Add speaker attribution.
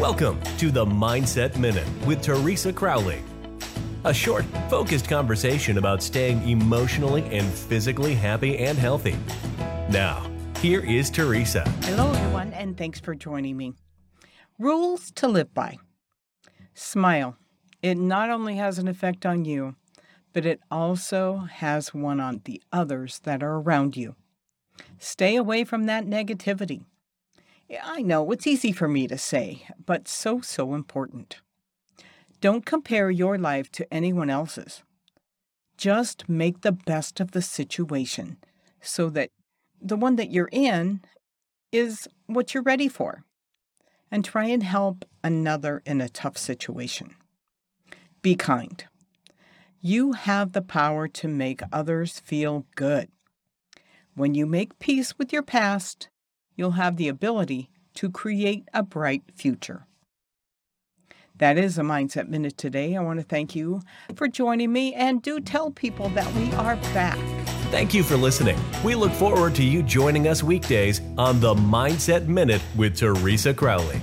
Speaker 1: Welcome to the Mindset Minute with Teresa Crowley. A short, focused conversation about staying emotionally and physically happy and healthy. Now, here is Teresa.
Speaker 2: Hello, everyone, and thanks for joining me. Rules to live by. Smile. It not only has an effect on you, but it also has one on the others that are around you. Stay away from that negativity. I know it's easy for me to say, but so, so important. Don't compare your life to anyone else's. Just make the best of the situation so that the one that you're in is what you're ready for. And try and help another in a tough situation. Be kind. You have the power to make others feel good. When you make peace with your past, you'll have the ability to create a bright future. That is a Mindset Minute today. I want to thank you for joining me and do tell people that we are back.
Speaker 1: Thank you for listening. We look forward to you joining us weekdays on the Mindset Minute with Teresa Crowley.